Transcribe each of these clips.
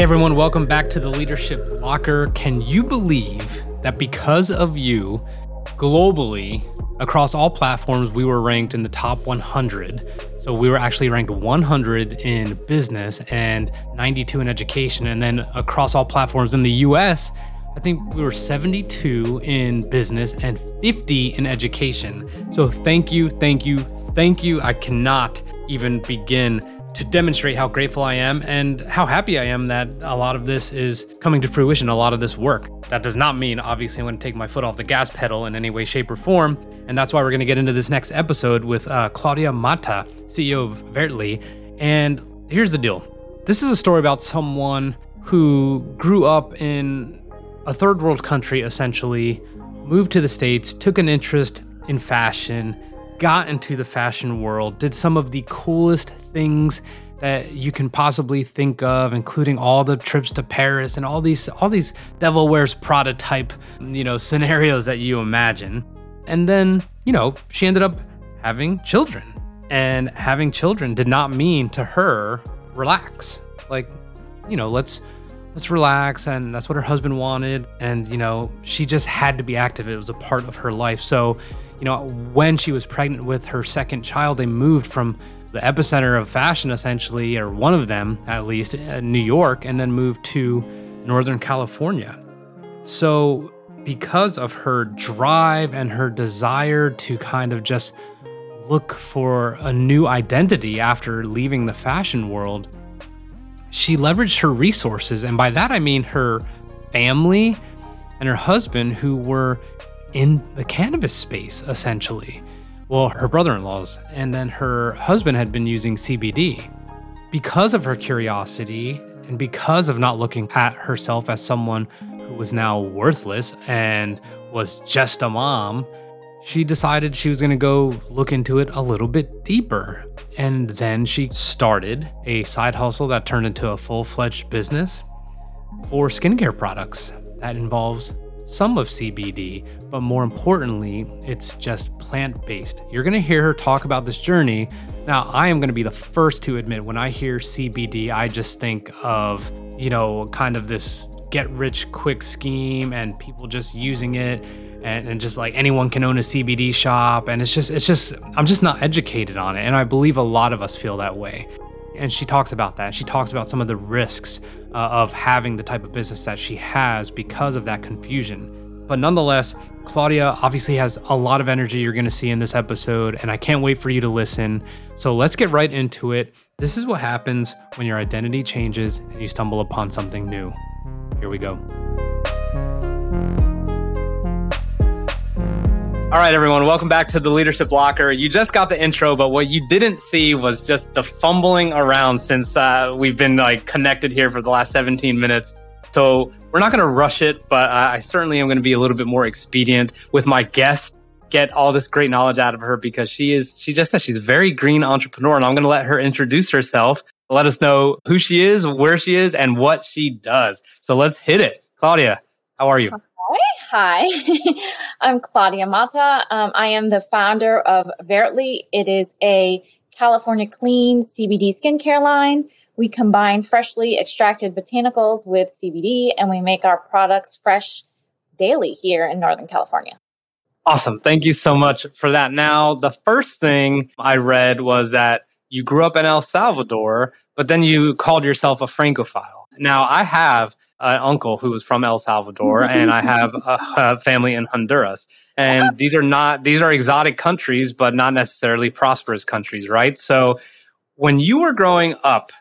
Hey everyone, welcome back to the Leadership Locker. Can you believe that because of you, globally, across all platforms, we were ranked in the top 100? So we were actually ranked 100 in business and 92 in education. And then across all platforms in the US, I think we were 72 in business and 50 in education. So thank you, thank you, thank you. I cannot even begin to demonstrate how grateful I am and how happy I am that a lot of this is coming to fruition, a lot of this work. That does not mean, obviously, I'm going to take my foot off the gas pedal in any way, shape, or form. And that's why we're going to get into this next episode with uh, Claudia Mata, CEO of Vertly. And here's the deal this is a story about someone who grew up in a third world country, essentially, moved to the States, took an interest in fashion, got into the fashion world, did some of the coolest things that you can possibly think of, including all the trips to Paris and all these all these Devil Wears Prada type, you know, scenarios that you imagine. And then, you know, she ended up having children. And having children did not mean to her relax. Like, you know, let's let's relax and that's what her husband wanted and you know, she just had to be active. It was a part of her life. So, you know, when she was pregnant with her second child, they moved from the epicenter of fashion, essentially, or one of them at least, uh, New York, and then moved to Northern California. So, because of her drive and her desire to kind of just look for a new identity after leaving the fashion world, she leveraged her resources. And by that, I mean her family and her husband, who were in the cannabis space, essentially. Well, her brother in law's, and then her husband had been using CBD. Because of her curiosity and because of not looking at herself as someone who was now worthless and was just a mom, she decided she was going to go look into it a little bit deeper. And then she started a side hustle that turned into a full fledged business for skincare products that involves some of CBD, but more importantly, it's just plant based. You're to hear her talk about this journey. Now, I am to be the first to admit when I hear CBD, I just think of, you know, kind of this get rich quick scheme and people just using it and, and, just like anyone can own a CBD shop and it's just it's just I'm just not educated on it and I believe a lot of us feel that way. And she talks about that. She talks about some of the risks uh, of having the type of business that she has because of that confusion. But nonetheless, Claudia obviously has a lot of energy you're going to see in this episode, and I can't wait for you to listen. So let's get right into it. This is what happens when your identity changes and you stumble upon something new. Here we go. All right, everyone, welcome back to the Leadership Locker. You just got the intro, but what you didn't see was just the fumbling around since uh, we've been like connected here for the last 17 minutes. So we're not going to rush it, but uh, I certainly am going to be a little bit more expedient with my guest. Get all this great knowledge out of her because she is, she just said she's a very green entrepreneur, and I'm going to let her introduce herself, let us know who she is, where she is, and what she does. So let's hit it. Claudia, how are you? Hi, I'm Claudia Mata. Um, I am the founder of Vertly. It is a California clean CBD skincare line. We combine freshly extracted botanicals with CBD and we make our products fresh daily here in Northern California. Awesome. Thank you so much for that. Now, the first thing I read was that you grew up in El Salvador, but then you called yourself a Francophile. Now, I have an uncle who was from El Salvador, and I have a, a, family in Honduras. And these are not these are exotic countries, but not necessarily prosperous countries, right? So, when you were growing up,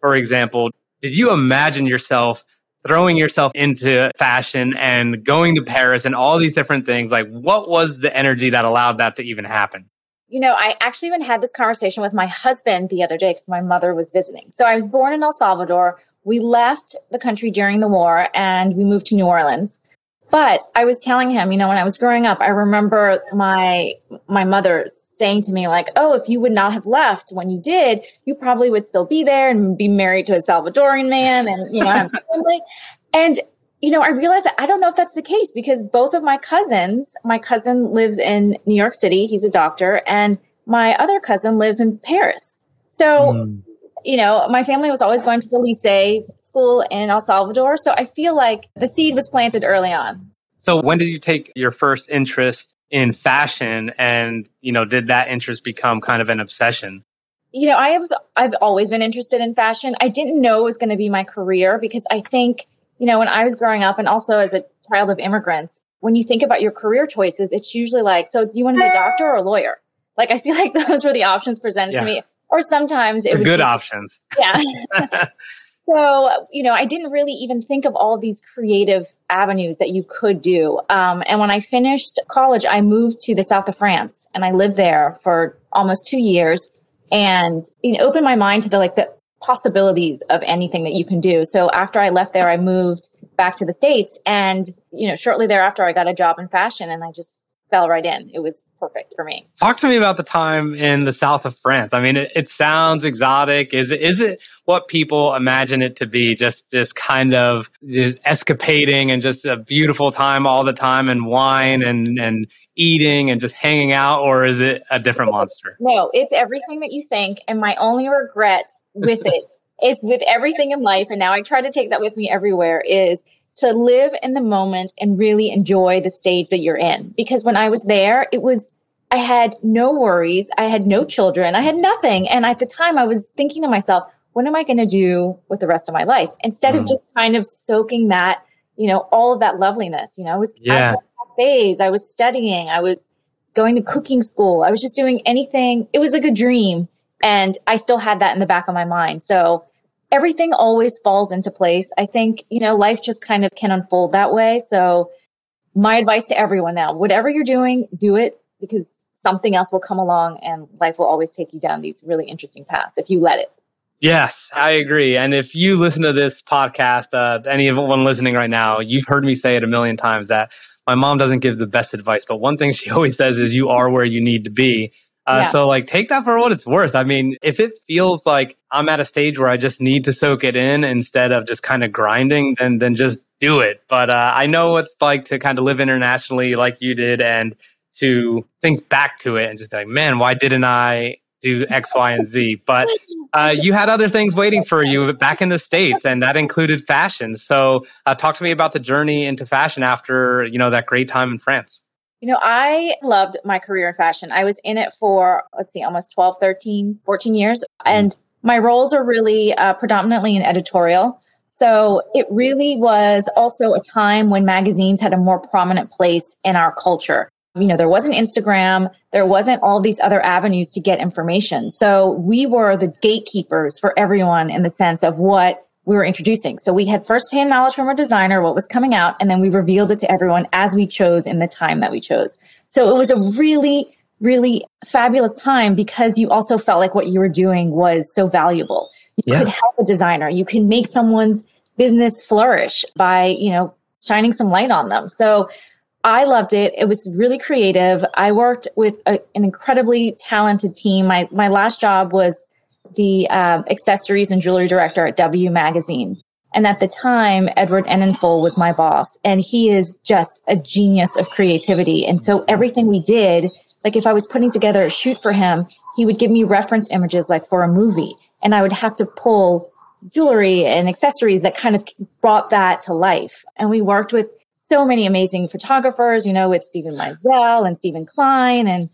for example, did you imagine yourself throwing yourself into fashion and going to Paris and all these different things? Like, what was the energy that allowed that to even happen? You know, I actually even had this conversation with my husband the other day because my mother was visiting. So I was born in El Salvador we left the country during the war and we moved to New Orleans. But I was telling him, you know, when I was growing up, I remember my my mother saying to me like, "Oh, if you would not have left when you did, you probably would still be there and be married to a Salvadoran man and you know, family." And you know, I realized that I don't know if that's the case because both of my cousins, my cousin lives in New York City, he's a doctor, and my other cousin lives in Paris. So mm you know, my family was always going to the Lycée school in El Salvador. So I feel like the seed was planted early on. So when did you take your first interest in fashion and, you know, did that interest become kind of an obsession? You know, I have I've always been interested in fashion. I didn't know it was going to be my career because I think, you know, when I was growing up and also as a child of immigrants, when you think about your career choices, it's usually like, so do you want to be a doctor or a lawyer? Like I feel like those were the options presented yeah. to me. Or sometimes it good be, options. Yeah. so, you know, I didn't really even think of all these creative avenues that you could do. Um, and when I finished college, I moved to the south of France and I lived there for almost two years and it opened my mind to the like the possibilities of anything that you can do. So after I left there, I moved back to the States and, you know, shortly thereafter I got a job in fashion and I just fell right in. It was perfect for me. Talk to me about the time in the south of France. I mean, it, it, sounds exotic. Is it, is it what people imagine it to be? Just this kind of just escapading and just a beautiful time all the time and wine and, and eating and just hanging out? Or is it a different monster? No, it's everything that you think. And my only regret with it is with everything in life. And now I try to take that with me everywhere is to live in the moment and really enjoy the stage that you're in. Because when I was there, it was, I had no worries. I had no children. I had nothing. And at the time I was thinking to myself, what am I going to do with the rest of my life? Instead mm. of just kind of soaking that, you know, all of that loveliness, you know, I was yeah. phase. I was studying. I was going to cooking school. I was just doing anything. It was like a dream. And I still had that in the back of my mind. So everything always falls into place. I think, you know, life just kind of can unfold that way. So my advice to everyone now, whatever you're doing, do it because something else will come along and life will always take you down these really interesting paths if you let it. Yes, I agree. And if you listen to this podcast, uh, anyone listening right now, you've heard me say it a million times that my mom doesn't give the best advice, but one thing she always says is you are where you need to be. Uh, yeah. So like take that for what it's worth. I mean, if it feels like I'm at a stage where I just need to soak it in instead of just kind of grinding, then then just do it. But uh, I know what it's like to kind of live internationally like you did and to think back to it and just be like, man, why didn't I do X, Y, and Z? But uh, you had other things waiting for you back in the states, and that included fashion. So uh, talk to me about the journey into fashion after you know that great time in France. You know, I loved my career in fashion. I was in it for, let's see, almost 12, 13, 14 years. And my roles are really uh, predominantly in editorial. So it really was also a time when magazines had a more prominent place in our culture. You know, there wasn't Instagram, there wasn't all these other avenues to get information. So we were the gatekeepers for everyone in the sense of what we were introducing. So we had firsthand knowledge from our designer, what was coming out, and then we revealed it to everyone as we chose in the time that we chose. So it was a really, really fabulous time because you also felt like what you were doing was so valuable. You yeah. could help a designer. You can make someone's business flourish by, you know, shining some light on them. So I loved it. It was really creative. I worked with a, an incredibly talented team. My my last job was the um, accessories and jewelry director at W Magazine. And at the time, Edward Enninful was my boss, and he is just a genius of creativity. And so everything we did, like if I was putting together a shoot for him, he would give me reference images like for a movie, and I would have to pull jewelry and accessories that kind of brought that to life. And we worked with so many amazing photographers, you know, with Steven Meisel and Steven Klein and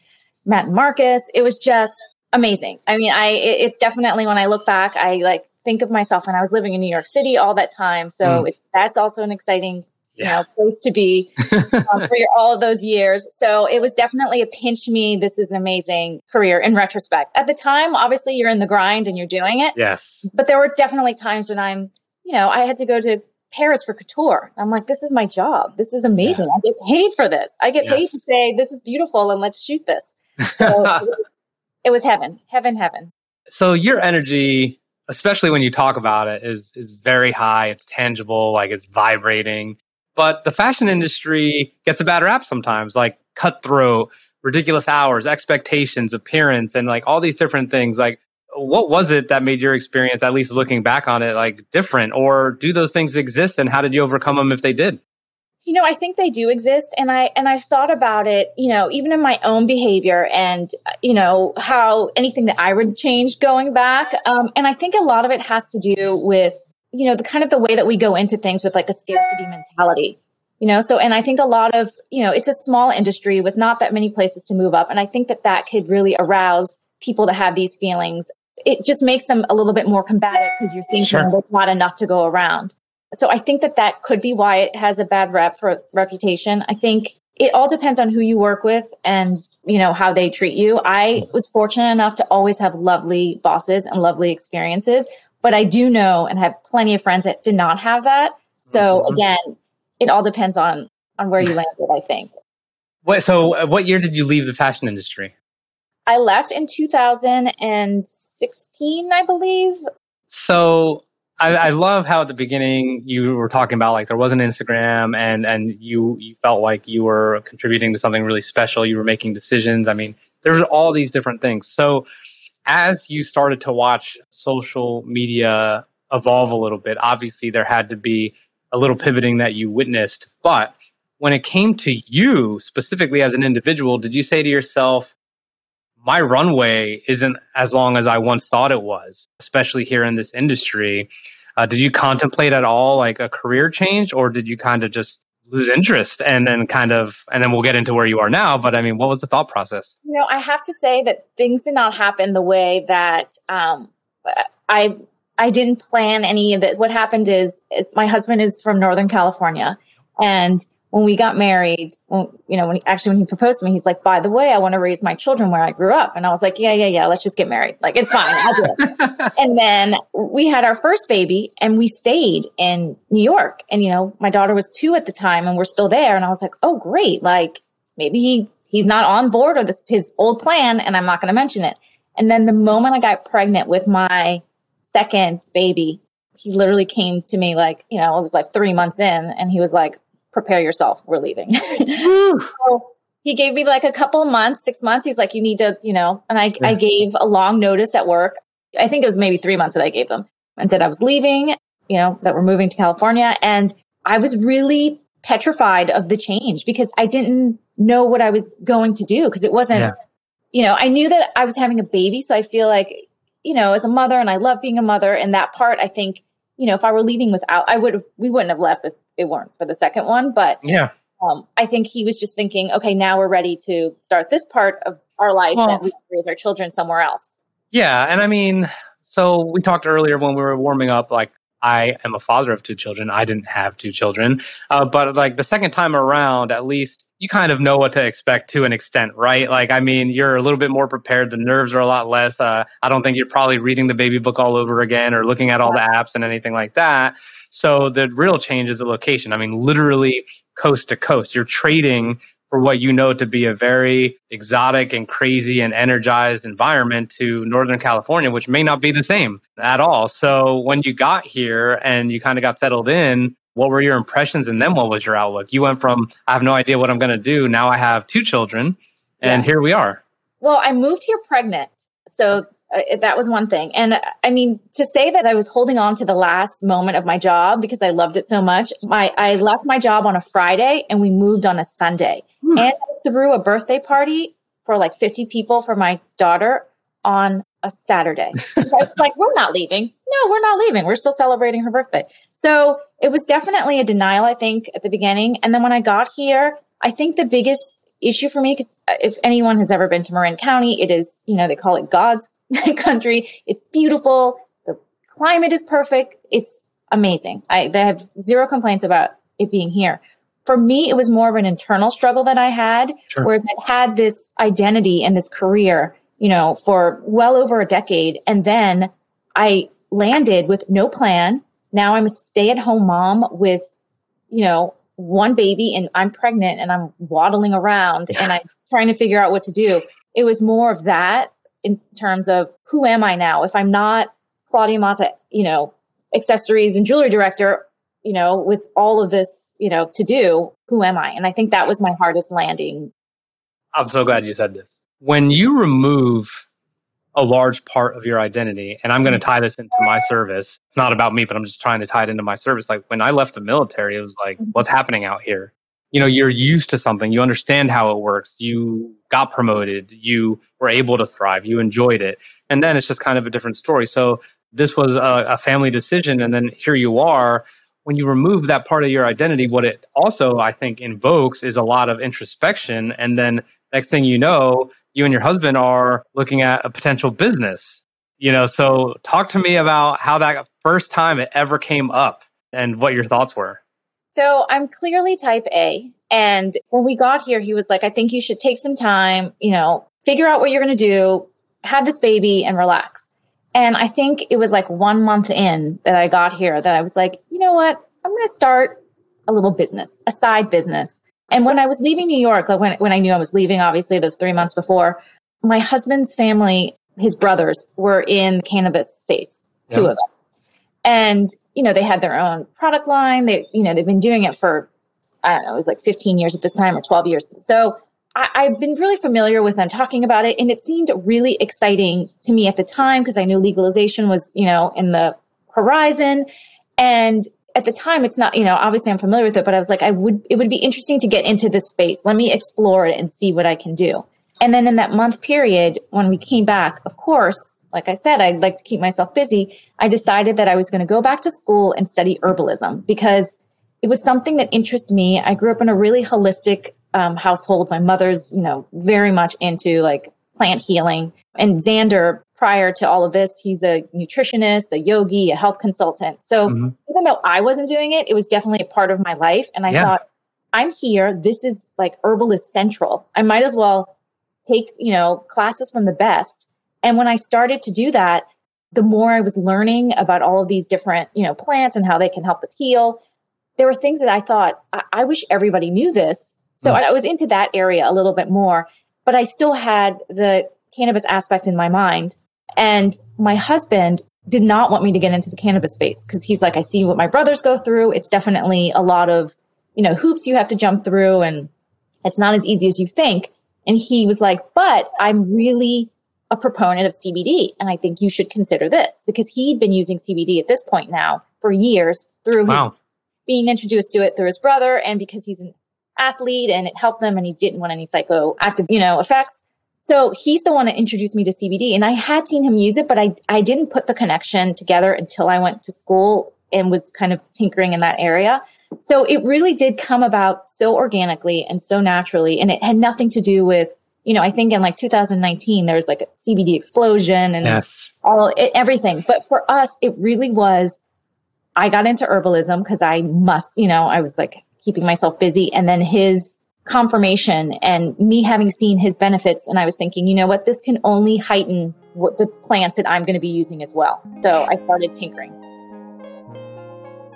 Matt Marcus. It was just amazing. I mean, I it, it's definitely when I look back, I like think of myself when I was living in New York City all that time. So mm. it, that's also an exciting yeah. you know place to be um, for your, all of those years. So it was definitely a pinch me. This is an amazing career in retrospect. At the time, obviously, you're in the grind and you're doing it. Yes, but there were definitely times when I'm, you know, I had to go to Paris for couture. I'm like, this is my job. This is amazing. Yeah. I get paid for this. I get yes. paid to say this is beautiful and let's shoot this. So it was heaven, heaven, heaven. So your energy, especially when you talk about it, is is very high. It's tangible, like it's vibrating. But the fashion industry gets a bad rap sometimes, like cutthroat, ridiculous hours, expectations, appearance, and like all these different things. Like, what was it that made your experience, at least looking back on it, like different? Or do those things exist, and how did you overcome them if they did? You know, I think they do exist and I and I've thought about it, you know, even in my own behavior and you know, how anything that I would change going back. Um, and I think a lot of it has to do with, you know, the kind of the way that we go into things with like a scarcity mentality. You know, so and I think a lot of, you know, it's a small industry with not that many places to move up and I think that that could really arouse people to have these feelings. It just makes them a little bit more combative because you're thinking sure. there's not enough to go around. So I think that that could be why it has a bad rep for reputation. I think it all depends on who you work with and, you know, how they treat you. I was fortunate enough to always have lovely bosses and lovely experiences, but I do know and have plenty of friends that did not have that. So mm-hmm. again, it all depends on on where you landed, I think. What so uh, what year did you leave the fashion industry? I left in 2016, I believe. So I, I, love how at the beginning you were talking about like there was an Instagram and and you you felt like you were contributing to something really special. You were making decisions. I mean, there's all these different things. So as you started to watch social media evolve a little bit, obviously there had to be a little pivoting that you witnessed. But when it came to you specifically as an individual, did you say to yourself, my runway isn't as long as I once thought it was, especially here in this industry. Uh, did you contemplate at all like a career change, or did you kind of just lose interest and then kind of, and then we'll get into where you are now? But I mean, what was the thought process? You know, I have to say that things did not happen the way that um, I I didn't plan any of it. What happened is, is my husband is from Northern California, and when we got married, when, you know, when he, actually when he proposed to me, he's like, "By the way, I want to raise my children where I grew up." And I was like, "Yeah, yeah, yeah. Let's just get married. Like it's fine. I'll do it." and then we had our first baby, and we stayed in New York. And you know, my daughter was two at the time, and we're still there. And I was like, "Oh, great! Like maybe he he's not on board or this his old plan, and I'm not going to mention it." And then the moment I got pregnant with my second baby, he literally came to me like, you know, it was like three months in, and he was like, prepare yourself. We're leaving. so he gave me like a couple months, six months. He's like, you need to, you know, and I, yeah. I gave a long notice at work. I think it was maybe three months that I gave them and said I was leaving, you know, that we're moving to California. And I was really petrified of the change because I didn't know what I was going to do because it wasn't, yeah. you know, I knew that I was having a baby. So I feel like, you know, as a mother and I love being a mother and that part, I think, you know, if I were leaving without, I would have, we wouldn't have left if it weren't for the second one. But yeah, um, I think he was just thinking, okay, now we're ready to start this part of our life well, that we raise our children somewhere else. Yeah, and I mean, so we talked earlier when we were warming up, like I am a father of two children. I didn't have two children, uh, but like the second time around, at least you kind of know what to expect to an extent, right? Like, I mean, you're a little bit more prepared. The nerves are a lot less. Uh, I don't think you're probably reading the baby book all over again or looking at all the apps and anything like that. So the real change is the location. I mean, literally coast to coast. You're trading for what you know to be a very exotic and crazy and energized environment to Northern California, which may not be the same at all. So when you got here and you kind of got settled in, what were your impressions and then what was your outlook? You went from, I have no idea what I'm going to do. Now I have two children and yeah. here we are. Well, I moved here pregnant. So uh, that was one thing. And uh, I mean, to say that I was holding on to the last moment of my job because I loved it so much, my, I left my job on a Friday and we moved on a Sunday hmm. and threw a birthday party for like 50 people for my daughter on a Saturday. it's like, we're not leaving. No, we're not leaving. We're still celebrating her birthday. So it was definitely a denial, I think, at the beginning. And then when I got here, I think the biggest issue for me, because uh, if anyone has ever been to Marin County, it is, you know, they call it God's country. It's beautiful. The climate is perfect. It's amazing. I, I have zero complaints about it being here. For me, it was more of an internal struggle that I had, sure. whereas I had this identity and this career, you know, for well over a decade. And then I landed with no plan. Now I'm a stay at home mom with, you know, one baby and I'm pregnant and I'm waddling around and I'm trying to figure out what to do. It was more of that in terms of who am I now? If I'm not Claudia Mata, you know, accessories and jewelry director, you know, with all of this, you know, to do, who am I? And I think that was my hardest landing. I'm so glad you said this. When you remove a large part of your identity. And I'm going to tie this into my service. It's not about me, but I'm just trying to tie it into my service. Like when I left the military, it was like, mm-hmm. what's happening out here? You know, you're used to something, you understand how it works, you got promoted, you were able to thrive, you enjoyed it. And then it's just kind of a different story. So this was a, a family decision. And then here you are. When you remove that part of your identity, what it also, I think, invokes is a lot of introspection. And then next thing you know, you and your husband are looking at a potential business. You know, so talk to me about how that first time it ever came up and what your thoughts were. So I'm clearly type A. And when we got here, he was like, I think you should take some time, you know, figure out what you're going to do, have this baby and relax. And I think it was like one month in that I got here that I was like, you know what? I'm going to start a little business, a side business. And when I was leaving New York, like when, when I knew I was leaving, obviously those three months before, my husband's family, his brothers were in cannabis space, two yeah. of them. And, you know, they had their own product line. They, you know, they've been doing it for, I don't know, it was like 15 years at this time or 12 years. So I, have been really familiar with them talking about it. And it seemed really exciting to me at the time because I knew legalization was, you know, in the horizon. And at the time it's not you know obviously i'm familiar with it but i was like i would it would be interesting to get into this space. Let me explore it and see what i can do. And then in that month period when we came back of course like i said i'd like to keep myself busy. I decided that i was going to go back to school and study herbalism because it was something that interested me. I grew up in a really holistic um, household. My mother's you know very much into like plant healing. And Zander prior to all of this, he's a nutritionist, a yogi, a health consultant. So mm-hmm. even though I wasn't doing it, it was definitely a part of my life. And I yeah. thought, I'm here. This is like herbalist central. I might as well take, you know, classes from the best. And when I started to do that, the more I was learning about all of these different, you know, plants and how they can help us heal, there were things that I thought, I, I wish everybody knew this. So mm. I was into that area a little bit more, but I still had the cannabis aspect in my mind. And my husband did not want me to get into the cannabis space because he's like, I see what my brothers go through. It's definitely a lot of, you know, hoops you have to jump through and it's not as easy as you think. And he was like, but I'm really a proponent of CBD. And I think you should consider this because he'd been using CBD at this point now for years through wow. his being introduced to it through his brother and because he's an athlete and it helped them and he didn't want any psychoactive, you know, effects. So he's the one that introduced me to CBD and I had seen him use it, but I, I didn't put the connection together until I went to school and was kind of tinkering in that area. So it really did come about so organically and so naturally. And it had nothing to do with, you know, I think in like 2019, there was like a CBD explosion and yes. all it, everything. But for us, it really was, I got into herbalism because I must, you know, I was like keeping myself busy. And then his confirmation and me having seen his benefits. And I was thinking, you know what, this can only heighten what the plants that I'm going to be using as well. So I started tinkering.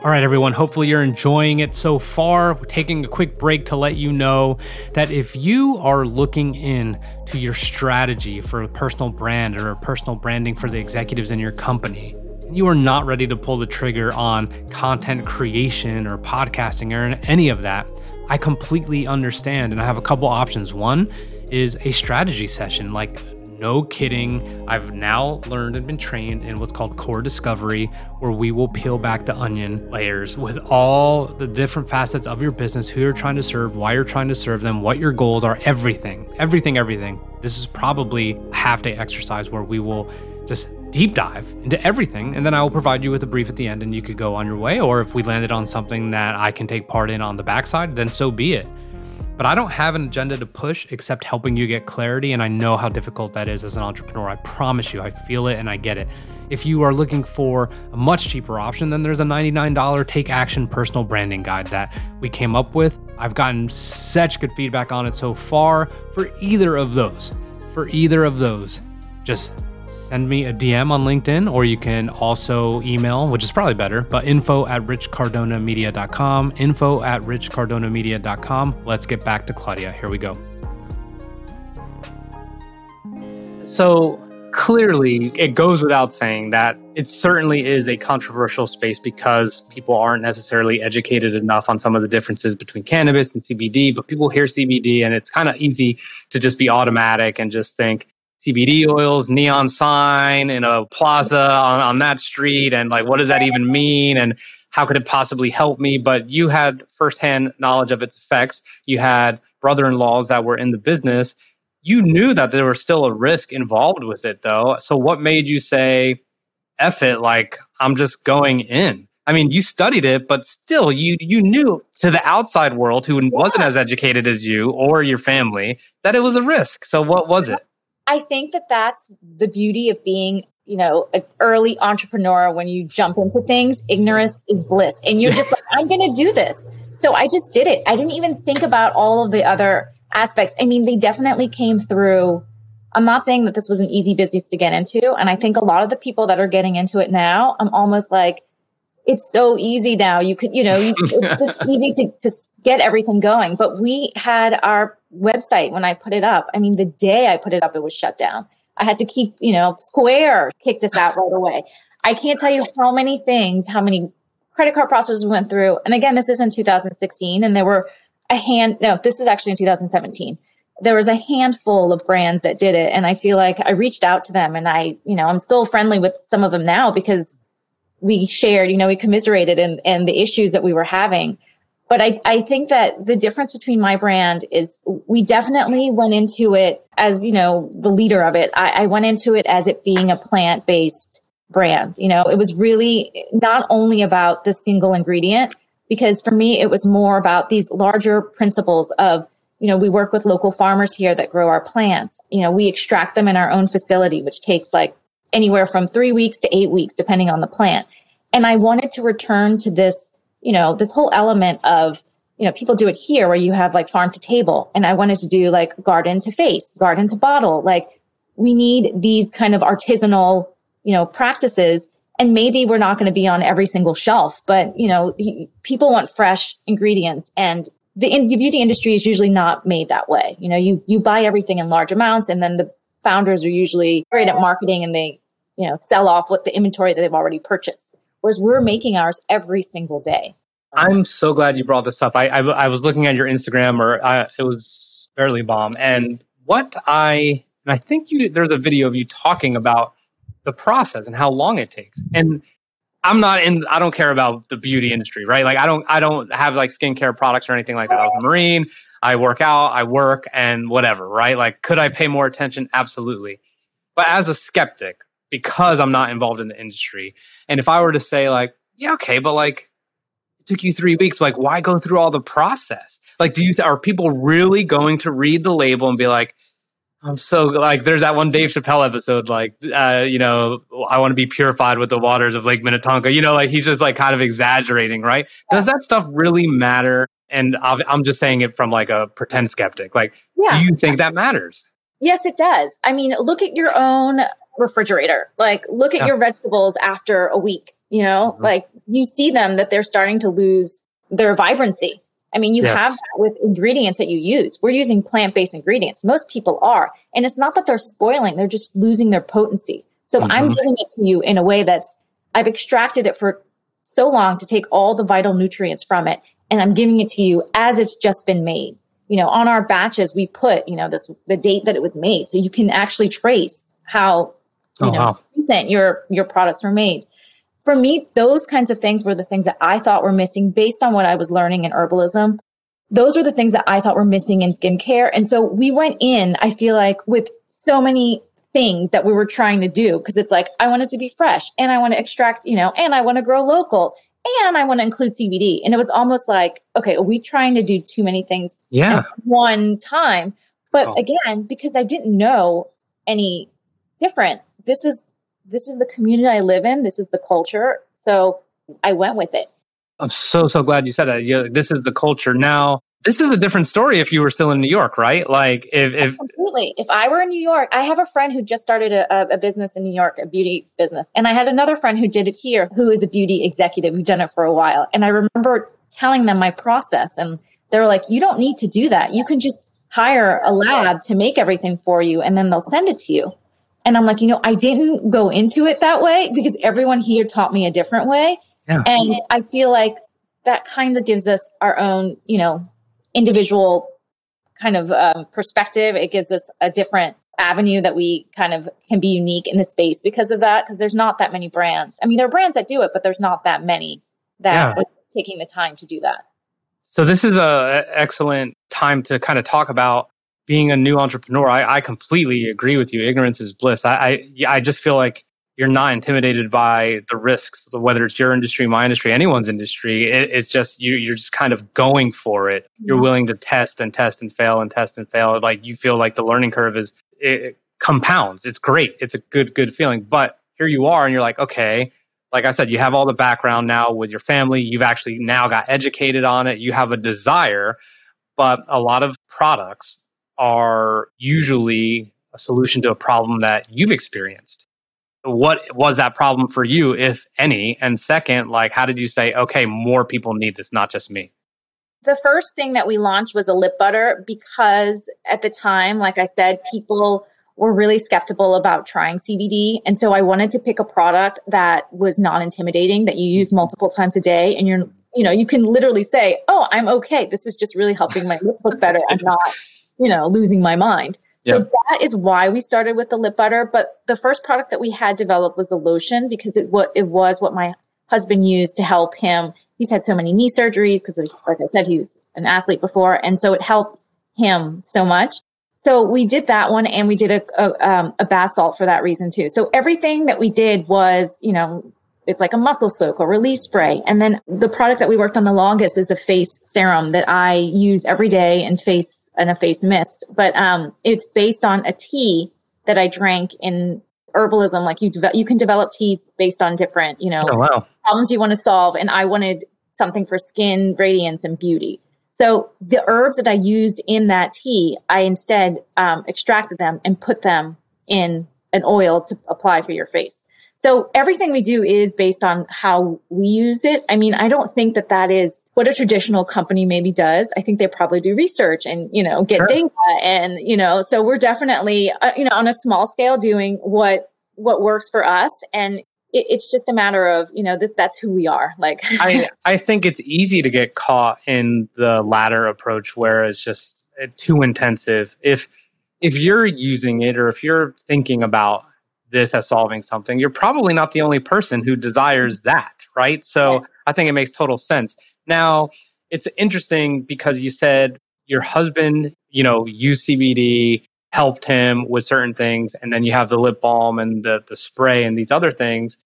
All right, everyone. Hopefully, you're enjoying it so far. We're taking a quick break to let you know that if you are looking in to your strategy for a personal brand or personal branding for the executives in your company, you are not ready to pull the trigger on content creation or podcasting or any of that, I completely understand. And I have a couple options. One is a strategy session, like no kidding. I've now learned and been trained in what's called core discovery, where we will peel back the onion layers with all the different facets of your business, who you're trying to serve, why you're trying to serve them, what your goals are, everything, everything, everything. This is probably a half day exercise where we will just deep dive into everything. And then I will provide you with a brief at the end and you could go on your way. Or if we landed on something that I can take part in on the backside, then so be it. But I don't have an agenda to push except helping you get clarity. And I know how difficult that is as an entrepreneur. I promise you, I feel it and I get it. If you are looking for a much cheaper option, then there's a $99 Take Action personal branding guide that we came up with. I've gotten such good feedback on it so far for either of those. For either of those, just send me a DM on LinkedIn, or you can also email, which is probably better, but info at richcardonamedia.com. Info at richcardonamedia.com. Let's get back to Claudia. Here we go. So clearly, it goes without saying that it certainly is a controversial space because people aren't necessarily educated enough on some of the differences between cannabis and CBD. But people hear CBD and it's kind of easy to just be automatic and just think, CBD oils, neon sign in a plaza on, on that street. And like, what does that even mean? And how could it possibly help me? But you had firsthand knowledge of its effects. You had brother in laws that were in the business. You knew that there was still a risk involved with it, though. So, what made you say, F it, like, I'm just going in? I mean, you studied it, but still, you you knew to the outside world who wasn't as educated as you or your family that it was a risk. So, what was it? I think that that's the beauty of being, you know, an early entrepreneur. When you jump into things, ignorance is bliss, and you're just like, I'm going to do this. So I just did it. I didn't even think about all of the other aspects. I mean, they definitely came through. I'm not saying that this was an easy business to get into, and I think a lot of the people that are getting into it now, I'm almost like it's so easy now. You could, you know, it's just easy to, to get everything going. But we had our website when I put it up. I mean, the day I put it up, it was shut down. I had to keep, you know, Square kicked us out right away. I can't tell you how many things, how many credit card processors we went through. And again, this is in 2016 and there were a hand, no, this is actually in 2017. There was a handful of brands that did it. And I feel like I reached out to them and I, you know, I'm still friendly with some of them now because we shared, you know, we commiserated and, and the issues that we were having. But I, I think that the difference between my brand is we definitely went into it as, you know, the leader of it. I, I went into it as it being a plant based brand. You know, it was really not only about the single ingredient, because for me, it was more about these larger principles of, you know, we work with local farmers here that grow our plants. You know, we extract them in our own facility, which takes like anywhere from three weeks to eight weeks, depending on the plant. And I wanted to return to this, you know, this whole element of, you know, people do it here where you have like farm to table. And I wanted to do like garden to face, garden to bottle. Like we need these kind of artisanal, you know, practices. And maybe we're not going to be on every single shelf, but you know, people want fresh ingredients and the, in, the beauty industry is usually not made that way. You know, you, you buy everything in large amounts and then the founders are usually great at marketing and they you know, sell off what the inventory that they've already purchased. Whereas we're making ours every single day. I'm so glad you brought this up. I, I, I was looking at your Instagram, or uh, it was Barely Bomb, and what I and I think you there's a video of you talking about the process and how long it takes. And I'm not in. I don't care about the beauty industry, right? Like I don't. I don't have like skincare products or anything like that. I was a marine. I work out. I work and whatever, right? Like, could I pay more attention? Absolutely. But as a skeptic, because I'm not involved in the industry. And if I were to say like, yeah, okay, but like it took you three weeks, like why go through all the process? Like, do you th- are people really going to read the label and be like, I'm so like, there's that one Dave Chappelle episode, like, uh, you know, I want to be purified with the waters of Lake Minnetonka. You know, like he's just like kind of exaggerating, right? Does that stuff really matter? And I'm just saying it from like a pretend skeptic. Like, yeah. do you think that matters? Yes, it does. I mean, look at your own refrigerator. Like look at yeah. your vegetables after a week, you know, mm-hmm. like you see them that they're starting to lose their vibrancy. I mean, you yes. have that with ingredients that you use. We're using plant based ingredients. Most people are. And it's not that they're spoiling, they're just losing their potency. So mm-hmm. I'm giving it to you in a way that's, I've extracted it for so long to take all the vital nutrients from it. And I'm giving it to you as it's just been made. You know, on our batches, we put, you know, this, the date that it was made. So you can actually trace how you oh, know wow. recent your your products were made. For me those kinds of things were the things that i thought were missing based on what i was learning in herbalism. Those were the things that i thought were missing in skincare. And so we went in i feel like with so many things that we were trying to do because it's like i want it to be fresh and i want to extract you know and i want to grow local and i want to include cbd and it was almost like okay are we trying to do too many things yeah. one time? But oh. again because i didn't know any different this is this is the community I live in. This is the culture. So I went with it. I'm so so glad you said that. Yeah, this is the culture. Now, this is a different story if you were still in New York, right? Like if if completely. If I were in New York, I have a friend who just started a, a business in New York, a beauty business, and I had another friend who did it here, who is a beauty executive who's done it for a while. And I remember telling them my process, and they were like, "You don't need to do that. You can just hire a lab to make everything for you, and then they'll send it to you." And I'm like, you know, I didn't go into it that way because everyone here taught me a different way. Yeah. And I feel like that kind of gives us our own, you know, individual kind of um, perspective. It gives us a different avenue that we kind of can be unique in the space because of that because there's not that many brands i mean there are brands that do it but there's not that many that yeah. are taking the time to do that so this is a excellent time to kind of talk about being a new entrepreneur i, I completely agree with you ignorance is bliss I, I i just feel like you're not intimidated by the risks, whether it's your industry, my industry, anyone's industry. It, it's just you, you're just kind of going for it. Mm-hmm. You're willing to test and test and fail and test and fail. Like you feel like the learning curve is it compounds. It's great. It's a good good feeling. But here you are, and you're like, okay, like I said, you have all the background now with your family. You've actually now got educated on it. You have a desire, but a lot of products are usually a solution to a problem that you've experienced what was that problem for you, if any? And second, like, how did you say, okay, more people need this, not just me? The first thing that we launched was a lip butter because at the time, like I said, people were really skeptical about trying CBD. And so I wanted to pick a product that was non intimidating, that you use multiple times a day. And you're, you know, you can literally say, oh, I'm okay. This is just really helping my lips look better. I'm not, you know, losing my mind. So that is why we started with the lip butter. But the first product that we had developed was a lotion because it what it was what my husband used to help him. He's had so many knee surgeries because, like I said, he was an athlete before, and so it helped him so much. So we did that one, and we did a a, um, a bath salt for that reason too. So everything that we did was, you know, it's like a muscle soak or relief spray. And then the product that we worked on the longest is a face serum that I use every day and face and a face mist. But um, it's based on a tea that I drank in herbalism. Like you, de- you can develop teas based on different, you know, oh, wow. problems you want to solve. And I wanted something for skin radiance and beauty. So the herbs that I used in that tea, I instead um, extracted them and put them in an oil to apply for your face. So everything we do is based on how we use it. I mean, I don't think that that is what a traditional company maybe does. I think they probably do research and, you know, get sure. data and, you know, so we're definitely, uh, you know, on a small scale doing what, what works for us. And it, it's just a matter of, you know, this, that's who we are. Like, I, I think it's easy to get caught in the latter approach where it's just uh, too intensive. If, if you're using it or if you're thinking about this as solving something, you're probably not the only person who desires that, right? So yeah. I think it makes total sense. Now, it's interesting because you said your husband, you know, used CBD, helped him with certain things, and then you have the lip balm and the the spray and these other things.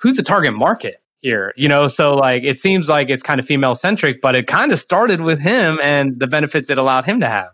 Who's the target market here? You know, so like it seems like it's kind of female centric, but it kind of started with him and the benefits it allowed him to have.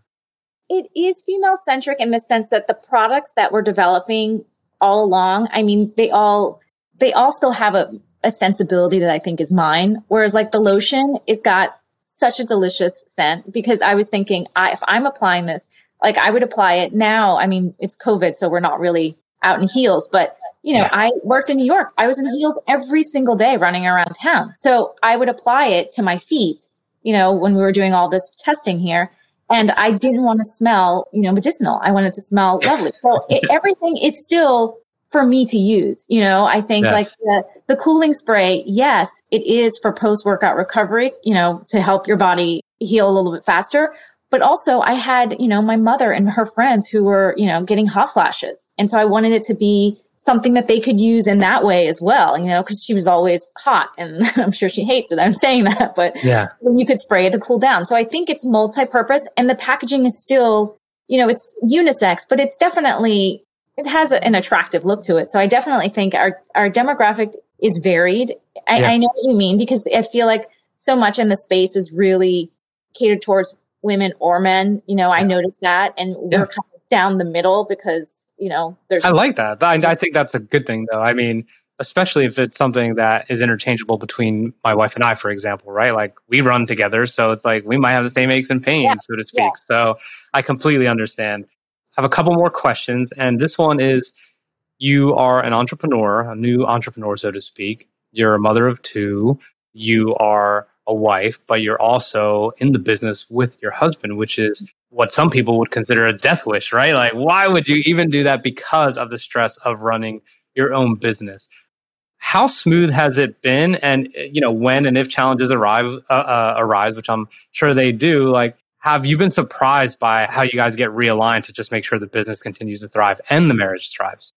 It is female centric in the sense that the products that we're developing all along. I mean, they all they all still have a, a sensibility that I think is mine. Whereas like the lotion, it's got such a delicious scent because I was thinking, I, if I'm applying this, like I would apply it now. I mean, it's COVID, so we're not really out in heels, but you know, yeah. I worked in New York. I was in heels every single day running around town. So I would apply it to my feet, you know, when we were doing all this testing here. And I didn't want to smell, you know, medicinal. I wanted to smell lovely. So it, everything is still for me to use. You know, I think yes. like the, the cooling spray, yes, it is for post workout recovery, you know, to help your body heal a little bit faster. But also I had, you know, my mother and her friends who were, you know, getting hot flashes. And so I wanted it to be something that they could use in that way as well, you know, because she was always hot and I'm sure she hates it. I'm saying that, but yeah, you could spray it to cool down. So I think it's multi-purpose and the packaging is still, you know, it's unisex, but it's definitely, it has an attractive look to it. So I definitely think our, our demographic is varied. I, yeah. I know what you mean because I feel like so much in the space is really catered towards women or men. You know, I noticed that and yeah. we're kind down the middle because you know there's. I like that. I, I think that's a good thing, though. I mean, especially if it's something that is interchangeable between my wife and I, for example, right? Like we run together, so it's like we might have the same aches and pains, yeah. so to speak. Yeah. So I completely understand. I have a couple more questions, and this one is: you are an entrepreneur, a new entrepreneur, so to speak. You're a mother of two. You are a wife, but you're also in the business with your husband, which is what some people would consider a death wish, right? Like, why would you even do that because of the stress of running your own business? How smooth has it been? And you know, when and if challenges arrive, uh, uh, arise, which I'm sure they do, like, have you been surprised by how you guys get realigned to just make sure the business continues to thrive and the marriage thrives?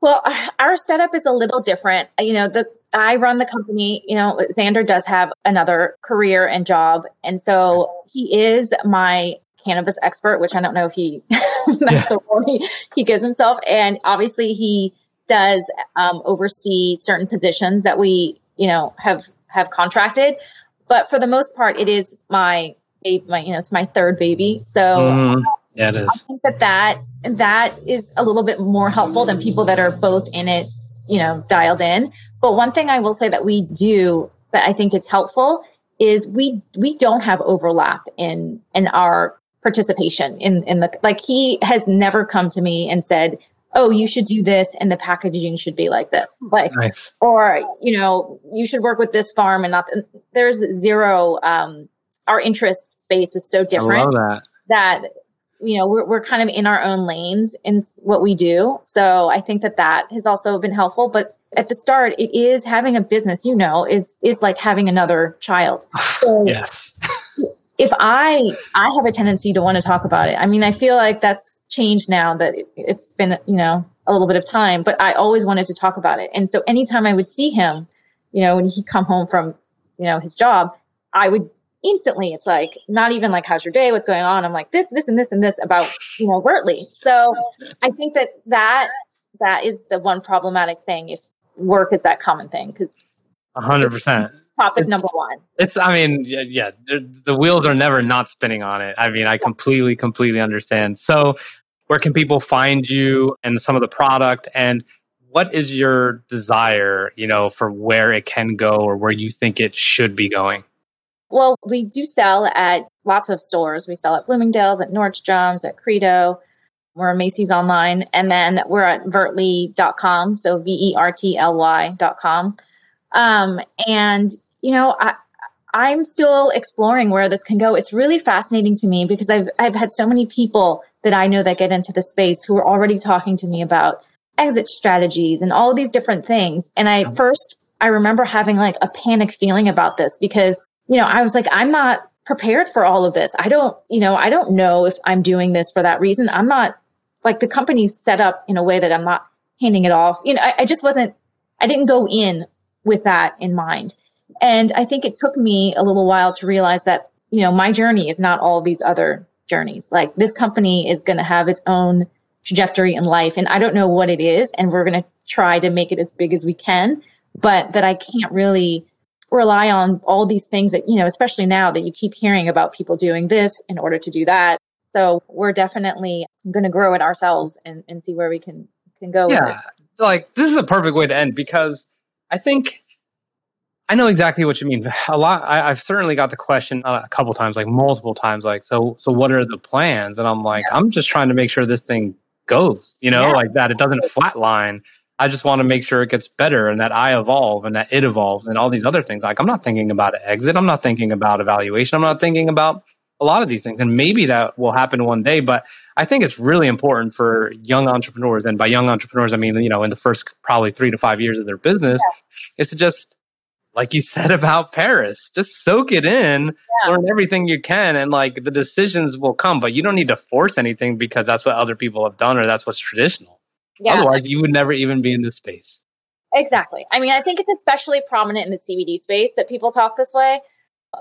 Well, our setup is a little different. You know, the I run the company, you know, Zander does have another career and job. And so he is my cannabis expert, which I don't know if he that's yeah. the role he, he gives himself. And obviously he does um, oversee certain positions that we, you know, have have contracted. But for the most part, it is my baby, my you know it's my third baby. So mm, yeah, it is. I think that that that is a little bit more helpful than people that are both in it, you know, dialed in. But one thing I will say that we do that I think is helpful is we we don't have overlap in in our participation in in the like he has never come to me and said oh you should do this and the packaging should be like this. Like nice. or you know you should work with this farm and not there's zero um our interest space is so different that. that you know we're, we're kind of in our own lanes in what we do. So i think that that has also been helpful. But at the start it is having a business you know is is like having another child. So yes if i i have a tendency to want to talk about it. I mean i feel like that's changed now that it's been you know a little bit of time but i always wanted to talk about it. And so anytime i would see him you know when he'd come home from you know his job i would instantly it's like not even like how's your day? What's going on? I'm like this this and this and this about you know Vertly so i think that that that is the one problematic thing if work is that common thing because a 100% topic it's, number one it's i mean yeah, yeah the, wheels are never not spinning on it i mean i completely completely understand so where can people find you and some of the product and what is your desire you know for where it can go or where you think it should be going well, we do sell at lots of stores. We sell at Bloomingdale's, at Nordstrom's, at Credo. We're at Macy's online. And then we're at vertly.com. So V E R T L Y.com. Um, and, you know, I, I'm still exploring where this can go. It's really fascinating to me because I've, I've had so many people that I know that get into the space who are already talking to me about exit strategies and all these different things. And I first, I remember having like a panic feeling about this because you know, I was like, I'm not prepared for all of this. I don't, you know, I don't know if I'm doing this for that reason. I'm not like the company's set up in a way that I'm not handing it off. You know, I, I just wasn't, I didn't go in with that in mind. And I think it took me a little while to realize that, you know, my journey is not all these other journeys. Like this company is going to have its own trajectory in life. And I don't know what it is. And we're going to try to make it as big as we can, but that I can't really rely on all these things that, you know, especially now that you keep hearing about people doing this in order to do that. So we're definitely going to grow it ourselves and, and see where we can, can go. Yeah. Like this is a perfect way to end because I think I know exactly what you mean. A lot. I, have certainly got the question uh, a couple times, like multiple times, like, so, so what are the plans? And I'm like, yeah. I'm just trying to make sure this thing goes, you know, yeah. like that. It doesn't flatline. I just want to make sure it gets better and that I evolve and that it evolves and all these other things. Like I'm not thinking about an exit. I'm not thinking about evaluation. I'm not thinking about a lot of these things. And maybe that will happen one day. But I think it's really important for young entrepreneurs. And by young entrepreneurs, I mean, you know, in the first probably three to five years of their business, yeah. is to just, like you said about Paris, just soak it in, yeah. learn everything you can, and like the decisions will come. But you don't need to force anything because that's what other people have done or that's what's traditional. Yeah. Otherwise, you would never even be in this space. Exactly. I mean, I think it's especially prominent in the CBD space that people talk this way.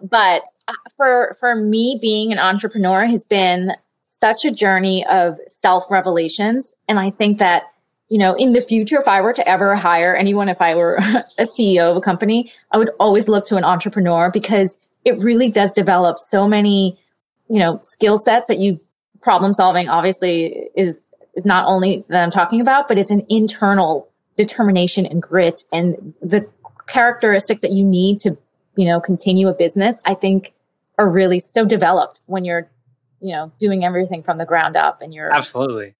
But uh, for for me, being an entrepreneur has been such a journey of self revelations, and I think that you know, in the future, if I were to ever hire anyone, if I were a CEO of a company, I would always look to an entrepreneur because it really does develop so many, you know, skill sets that you problem solving obviously is is not only that I'm talking about, but it's an internal determination and grit and the characteristics that you need to, you know, continue a business, I think are really so developed when you're, you know, doing everything from the ground up and you're absolutely.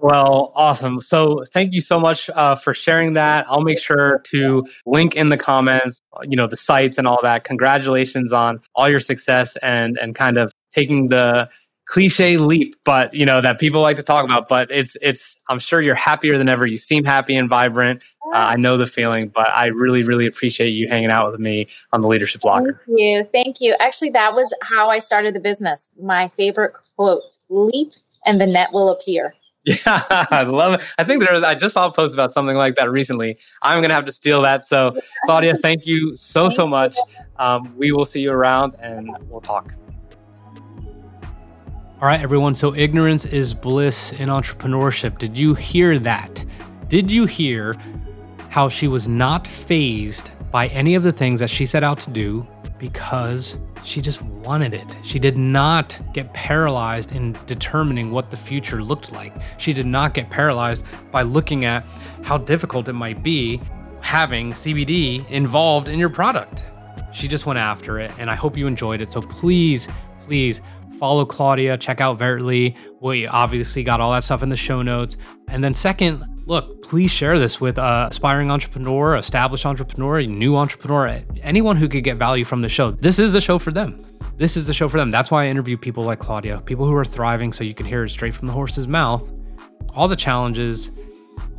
Well, awesome. So thank you so much uh, for sharing that. I'll make sure to link in the comments, you know, the sites and all that. Congratulations on all your success and and kind of taking the cliche leap, but you know that people like to talk about. But it's it's. I'm sure you're happier than ever. You seem happy and vibrant. Uh, I know the feeling, but I really really appreciate you hanging out with me on the Leadership Locker. Thank you, thank you. Actually, that was how I started the business. My favorite quote: "Leap, and the net will appear." Yeah, I love it. I think there was, I just saw a post about something like that recently. I'm going to have to steal that. So, Claudia, thank you so, so much. Um, we will see you around and we'll talk. All right, everyone. So, ignorance is bliss in entrepreneurship. Did you hear that? Did you hear how she was not phased by any of the things that she set out to do because she just wanted it. She did not get paralyzed in determining what the future looked like. She did not get paralyzed by looking at how difficult it might be having CBD involved in your product. She just went after it, and I hope you enjoyed it. So please, please follow Claudia, check out Vertly. We obviously got all that stuff in the show notes. And then, second, look, please share this with aspiring entrepreneur, established entrepreneur, a new entrepreneur, anyone who could get value from the show. This is the show for them. This is the show for them. That's why I interview people like Claudia, people who are thriving so you can hear it straight from the horse's mouth. All the challenges,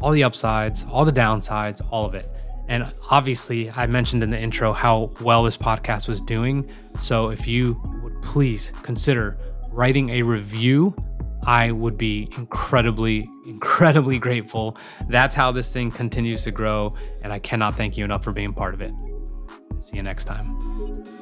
all the upsides, all the downsides, all of it. And obviously, I mentioned in the intro how well this podcast was doing. So if you would please consider writing a review, I would be incredibly, incredibly grateful. That's how this thing continues to grow. And I cannot thank you enough for being part of it. See you next time.